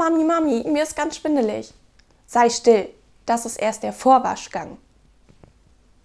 Mami, Mami, mir ist ganz schwindelig. Sei still, das ist erst der Vorwaschgang.